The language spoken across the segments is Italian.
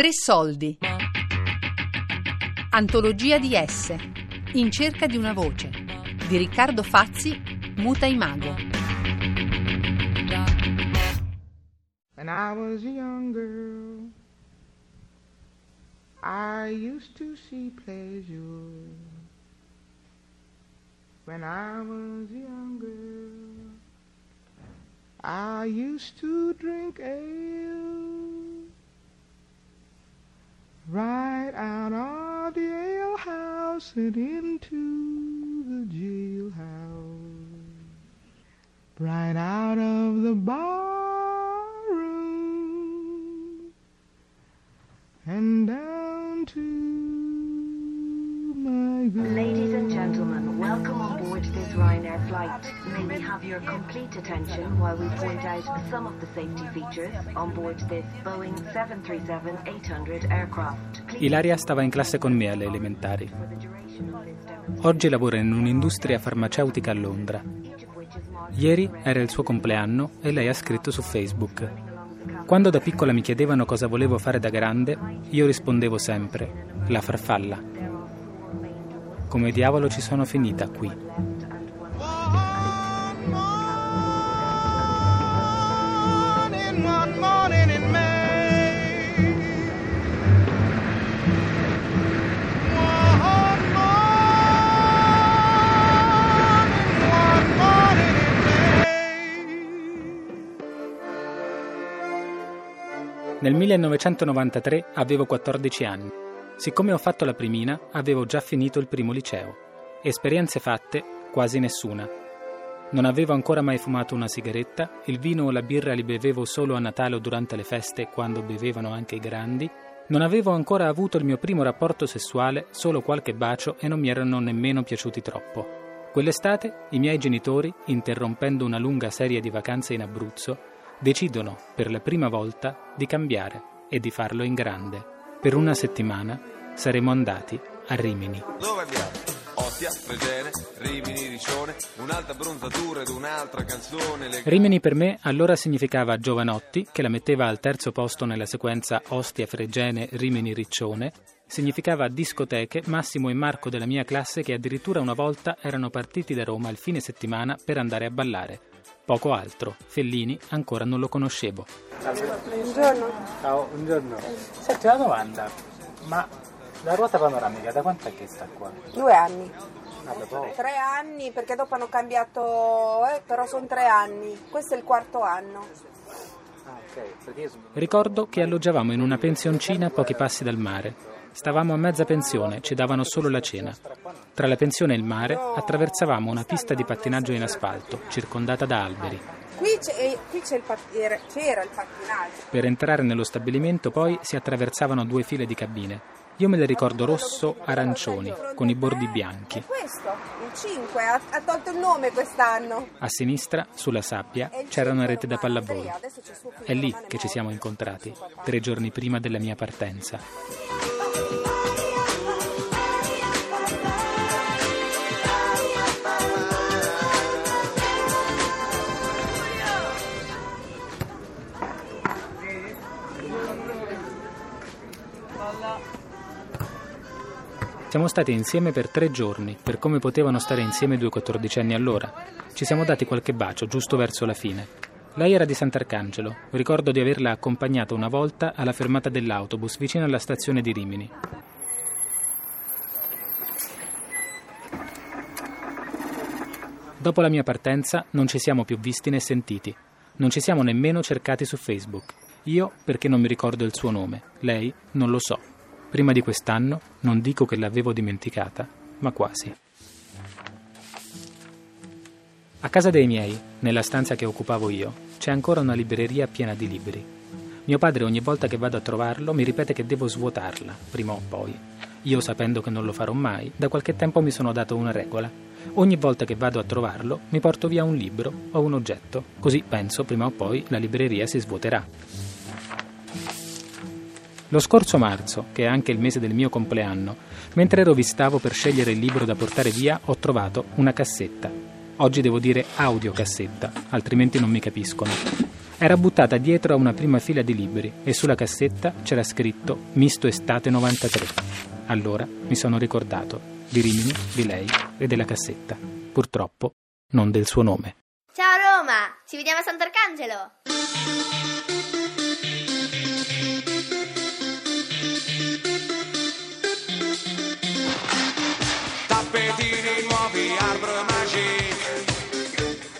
Tre soldi. Antologia di S. In cerca di una voce. Di Riccardo Fazzi, Muta Imago. When I was a young girl, I used to see pleasure. When I was a young girl, I used to drink ale right out of the alehouse and into the jailhouse, right out of the barroom and down to my girl. Ladies and gentlemen, welcome board this Ryanair flight. May we have your complete attention while we point out some of the safety features on board this Boeing 737-800 aircraft. Ilaria stava in classe con me alle elementari. Oggi lavora in un'industria farmaceutica a Londra. Ieri era il suo compleanno e lei ha scritto su Facebook. Quando da piccola mi chiedevano cosa volevo fare da grande, io rispondevo sempre, la farfalla. Come diavolo ci sono finita qui? Nel 1993 avevo 14 anni. Siccome ho fatto la primina, avevo già finito il primo liceo. Esperienze fatte, quasi nessuna. Non avevo ancora mai fumato una sigaretta, il vino o la birra li bevevo solo a Natale o durante le feste, quando bevevano anche i grandi. Non avevo ancora avuto il mio primo rapporto sessuale, solo qualche bacio e non mi erano nemmeno piaciuti troppo. Quell'estate i miei genitori, interrompendo una lunga serie di vacanze in Abruzzo, decidono per la prima volta di cambiare e di farlo in grande. Per una settimana saremo andati a Rimini. Dove abbiamo? Ostia, Fregene, Rimini, Riccione, un'altra bronzatura ed un'altra canzone. Le... Rimini per me allora significava Giovanotti, che la metteva al terzo posto nella sequenza Ostia, Fregene, Rimini, Riccione. Significava discoteche, Massimo e Marco della mia classe che addirittura una volta erano partiti da Roma il fine settimana per andare a ballare. Poco altro, Fellini ancora non lo conoscevo. Buongiorno. Ciao, buongiorno. Senti una domanda, ma la ruota panoramica da quant'è che sta qua? Due anni. Ah. Tre anni perché dopo hanno cambiato, eh, però sono tre anni. Questo è il quarto anno. Ah. Ricordo che alloggiavamo in una pensioncina a pochi passi dal mare. Stavamo a mezza pensione, ci davano solo la cena. Tra la pensione e il mare attraversavamo una pista di pattinaggio in asfalto, circondata da alberi. Qui, c'è, eh, qui c'è il pat- era- c'era il pattinaggio. Per entrare nello stabilimento poi si attraversavano due file di cabine. Io me le ricordo rosso-arancioni, con i bordi bianchi. E questo, il 5, ha, tolto il nome quest'anno. A sinistra, sulla sabbia, c'era una rete da pallavolo. È lì che ci siamo incontrati, tre giorni prima della mia partenza. Siamo stati insieme per tre giorni, per come potevano stare insieme due quattordicenni allora. Ci siamo dati qualche bacio giusto verso la fine. Lei era di Sant'Arcangelo. Ricordo di averla accompagnata una volta alla fermata dell'autobus vicino alla stazione di Rimini. Dopo la mia partenza non ci siamo più visti né sentiti. Non ci siamo nemmeno cercati su Facebook. Io perché non mi ricordo il suo nome, lei non lo so. Prima di quest'anno non dico che l'avevo dimenticata, ma quasi. A casa dei miei, nella stanza che occupavo io, c'è ancora una libreria piena di libri. Mio padre ogni volta che vado a trovarlo mi ripete che devo svuotarla, prima o poi. Io, sapendo che non lo farò mai, da qualche tempo mi sono dato una regola. Ogni volta che vado a trovarlo, mi porto via un libro o un oggetto, così penso prima o poi la libreria si svuoterà. Lo scorso marzo, che è anche il mese del mio compleanno, mentre rovistavo per scegliere il libro da portare via, ho trovato una cassetta. Oggi devo dire audiocassetta, altrimenti non mi capiscono. Era buttata dietro a una prima fila di libri e sulla cassetta c'era scritto Misto Estate 93. Allora mi sono ricordato di Rimini, di lei e della cassetta. Purtroppo non del suo nome. Ciao Roma, ci vediamo a Sant'Arcangelo. Tappetini nuovi, Arbor Magic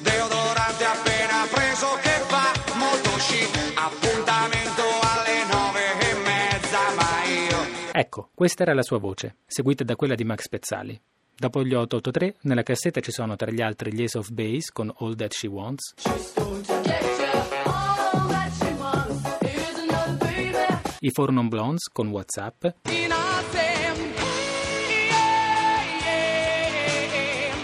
Deodorante appena preso che fa molto chic Appuntamento alle nove e mezza ma io Ecco, questa era la sua voce, seguita da quella di Max Pezzali. Dopo gli 883, nella cassetta ci sono tra gli altri gli Ace of Base con All That She Wants, i Four Non Blondes con WhatsApp,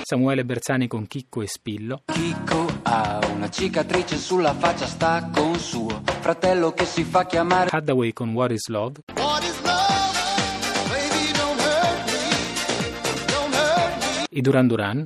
Samuele Bersani con Chicco e Spillo, Chicco ha una cicatrice sulla faccia, sta con suo fratello che si fa chiamare. Hathaway con What Is Love, i Duran Duran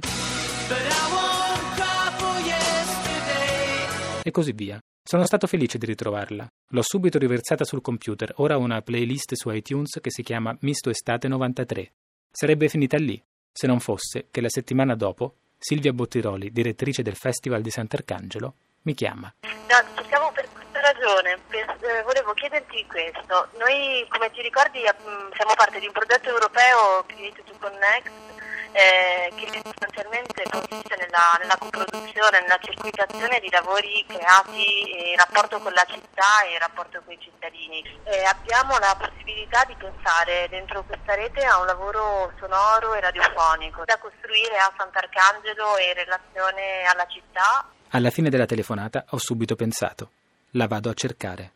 e così via. Sono stato felice di ritrovarla. L'ho subito riversata sul computer, ora ho una playlist su iTunes che si chiama Misto Estate 93. Sarebbe finita lì, se non fosse che la settimana dopo Silvia Bottiroli, direttrice del Festival di Sant'Arcangelo, mi chiama. No, siamo per questa ragione. Eh, volevo chiederti questo. Noi, come ti ricordi, mm, siamo parte di un progetto europeo Create to Connect eh, che sostanzialmente consiste nella, nella coproduzione, nella circuitazione di lavori creati in rapporto con la città e in rapporto con i cittadini. Eh, abbiamo la possibilità di pensare dentro questa rete a un lavoro sonoro e radiofonico da costruire a Sant'Arcangelo e in relazione alla città Alla fine della telefonata ho subito pensato, la vado a cercare.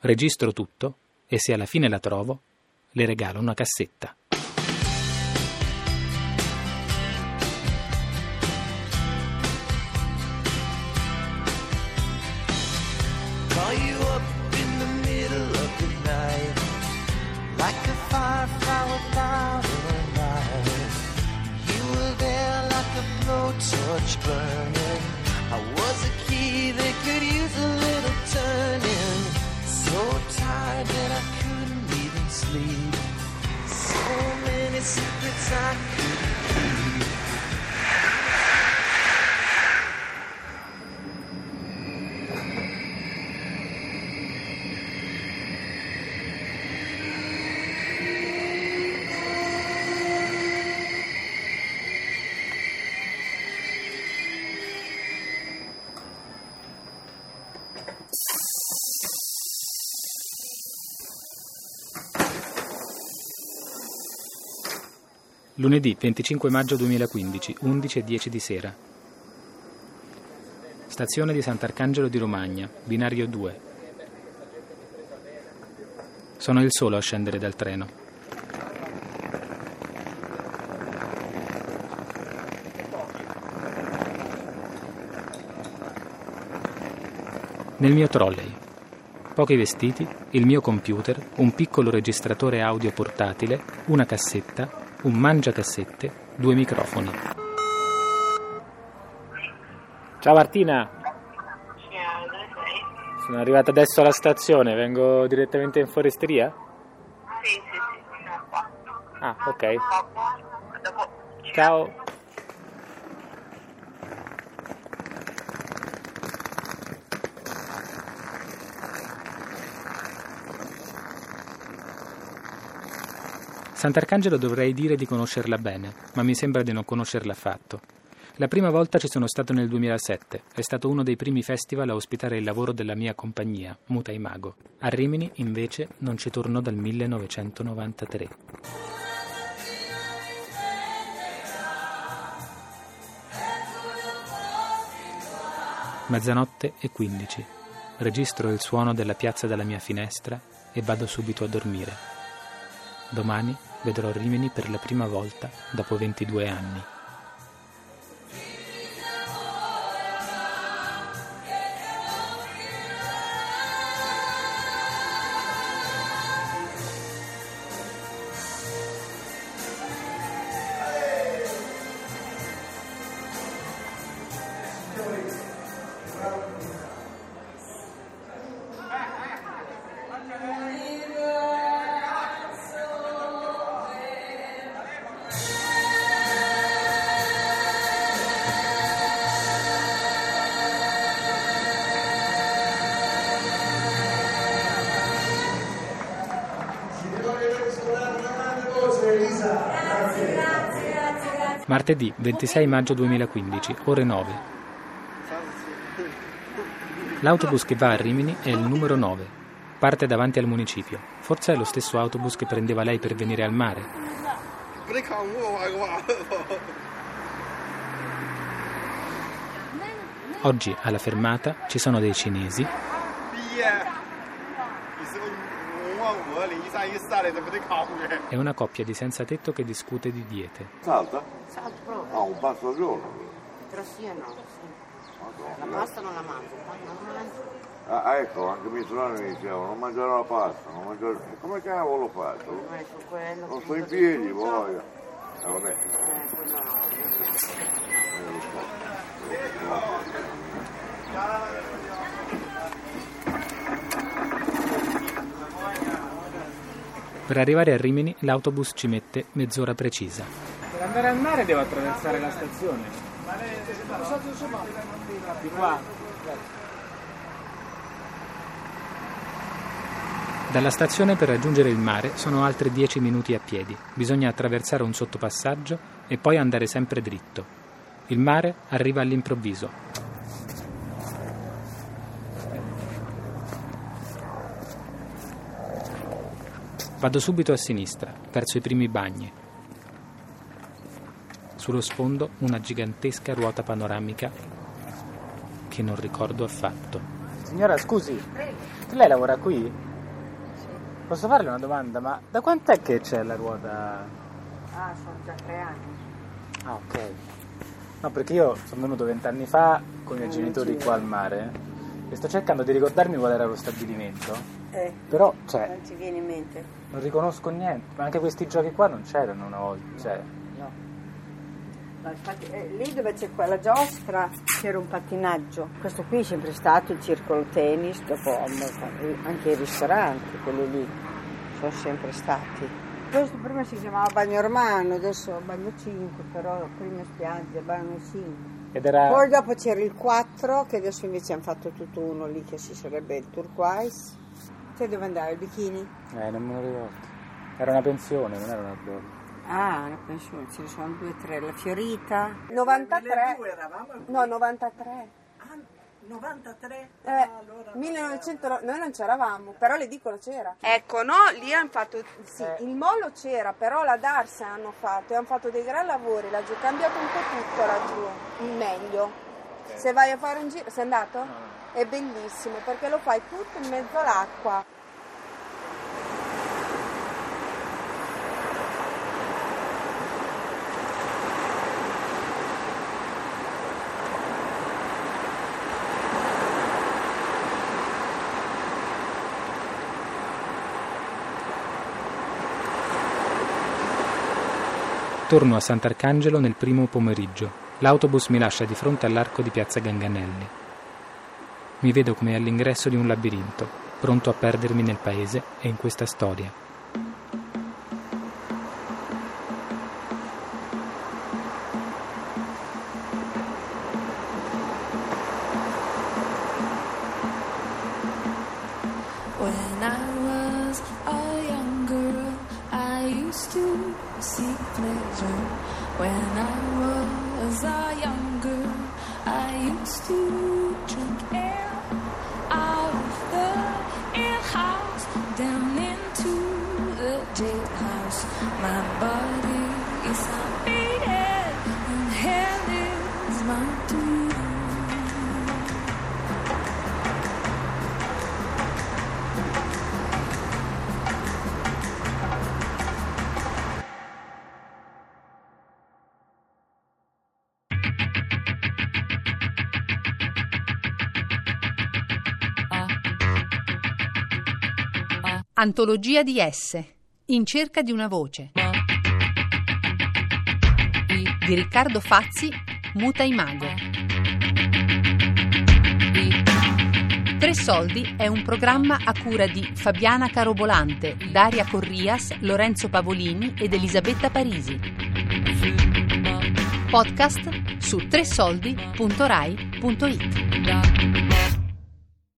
Registro tutto e se alla fine la trovo, le regalo una cassetta. Lunedì 25 maggio 2015, 11 e 10 di sera. Stazione di Sant'Arcangelo di Romagna, binario 2. Sono il solo a scendere dal treno. Nel mio trolley. Pochi vestiti, il mio computer, un piccolo registratore audio portatile, una cassetta, un mangiacassette, due microfoni. Ciao Martina, dove sei? sono arrivata adesso alla stazione, vengo direttamente in foresteria? Sì, sì, sì, sono qua. Ah, ok. Dopo Ciao. Sant'Arcangelo dovrei dire di conoscerla bene, ma mi sembra di non conoscerla affatto. La prima volta ci sono stato nel 2007, è stato uno dei primi festival a ospitare il lavoro della mia compagnia, Muta Imago. A Rimini, invece, non ci torno dal 1993. Mezzanotte e 15. Registro il suono della piazza dalla mia finestra e vado subito a dormire. Domani vedrò Rimini per la prima volta dopo 22 anni. Martedì 26 maggio 2015, ore 9. L'autobus che va a Rimini è il numero 9. Parte davanti al municipio. Forse è lo stesso autobus che prendeva lei per venire al mare. Oggi alla fermata ci sono dei cinesi e una coppia di senza tetto che discute di diete. Salta? Salto proprio. No, un passo al giorno. Però sì e no, sì. La pasta non la mangio, non mangio. Ah, ah, ecco, anche mia sorella mi diceva, non mangerò la pasta, non mangerò... E come cavolo lo faccio? Non sto in piedi, poi. Eh, vabbè. Eh, quello no. Eh, lo so. Per arrivare a Rimini l'autobus ci mette mezz'ora precisa. Per andare al mare devo attraversare la stazione. Di qua. Dalla stazione per raggiungere il mare sono altri 10 minuti a piedi. Bisogna attraversare un sottopassaggio e poi andare sempre dritto. Il mare arriva all'improvviso. Vado subito a sinistra, verso i primi bagni. Sullo sfondo una gigantesca ruota panoramica che non ricordo affatto. Signora, scusi, lei lavora qui? Posso farle una domanda? Ma da quant'è che c'è la ruota? Ah, sono già tre anni. Ah, ok. No, perché io sono venuto vent'anni fa con i miei genitori qua al mare e sto cercando di ricordarmi qual era lo stabilimento. Eh, Però, cioè, non ti viene in mente? non riconosco niente. Ma anche questi giochi qua non c'erano una volta. Cioè, No. No, infatti, eh, lì dove c'è quella giostra c'era un pattinaggio. Questo qui è sempre stato il circolo tennis, dopo anche i ristoranti, quelli lì, sono sempre stati. Questo prima si chiamava Bagno Romano, adesso Bagno 5, però prima spiaggia, Bagno 5. ed era... Poi dopo c'era il 4, che adesso invece hanno fatto tutto uno lì che si sarebbe il turquoise. Te dove andare, il bikini? Eh, non me lo ricordo. Era una pensione, non era una bolla. Ah, la pensione, ce ne sono due o tre, la Fiorita. 93. eravamo No, 93. 93? Eh, 1900, no- noi non c'eravamo, però le dicono c'era. Ecco, no, lì hanno fatto, sì, il molo c'era, però la Darsa hanno fatto e hanno fatto dei gran lavori laggiù, è cambiato un po' tutto laggiù, in meglio. Se vai a fare un giro, sei andato? È bellissimo perché lo fai tutto in mezzo all'acqua. Torno a Sant'Arcangelo nel primo pomeriggio. L'autobus mi lascia di fronte all'arco di piazza Ganganelli. Mi vedo come all'ingresso di un labirinto, pronto a perdermi nel paese e in questa storia. When I was a young girl, I used to seek pleasure. When I was a young girl, I used to body. Antologia di S. In cerca di una voce. Di Riccardo Fazzi, Muta Imago. Tre Soldi è un programma a cura di Fabiana Carobolante, Daria Corrias, Lorenzo Pavolini ed Elisabetta Parisi. Podcast su tresoldi.rai.it.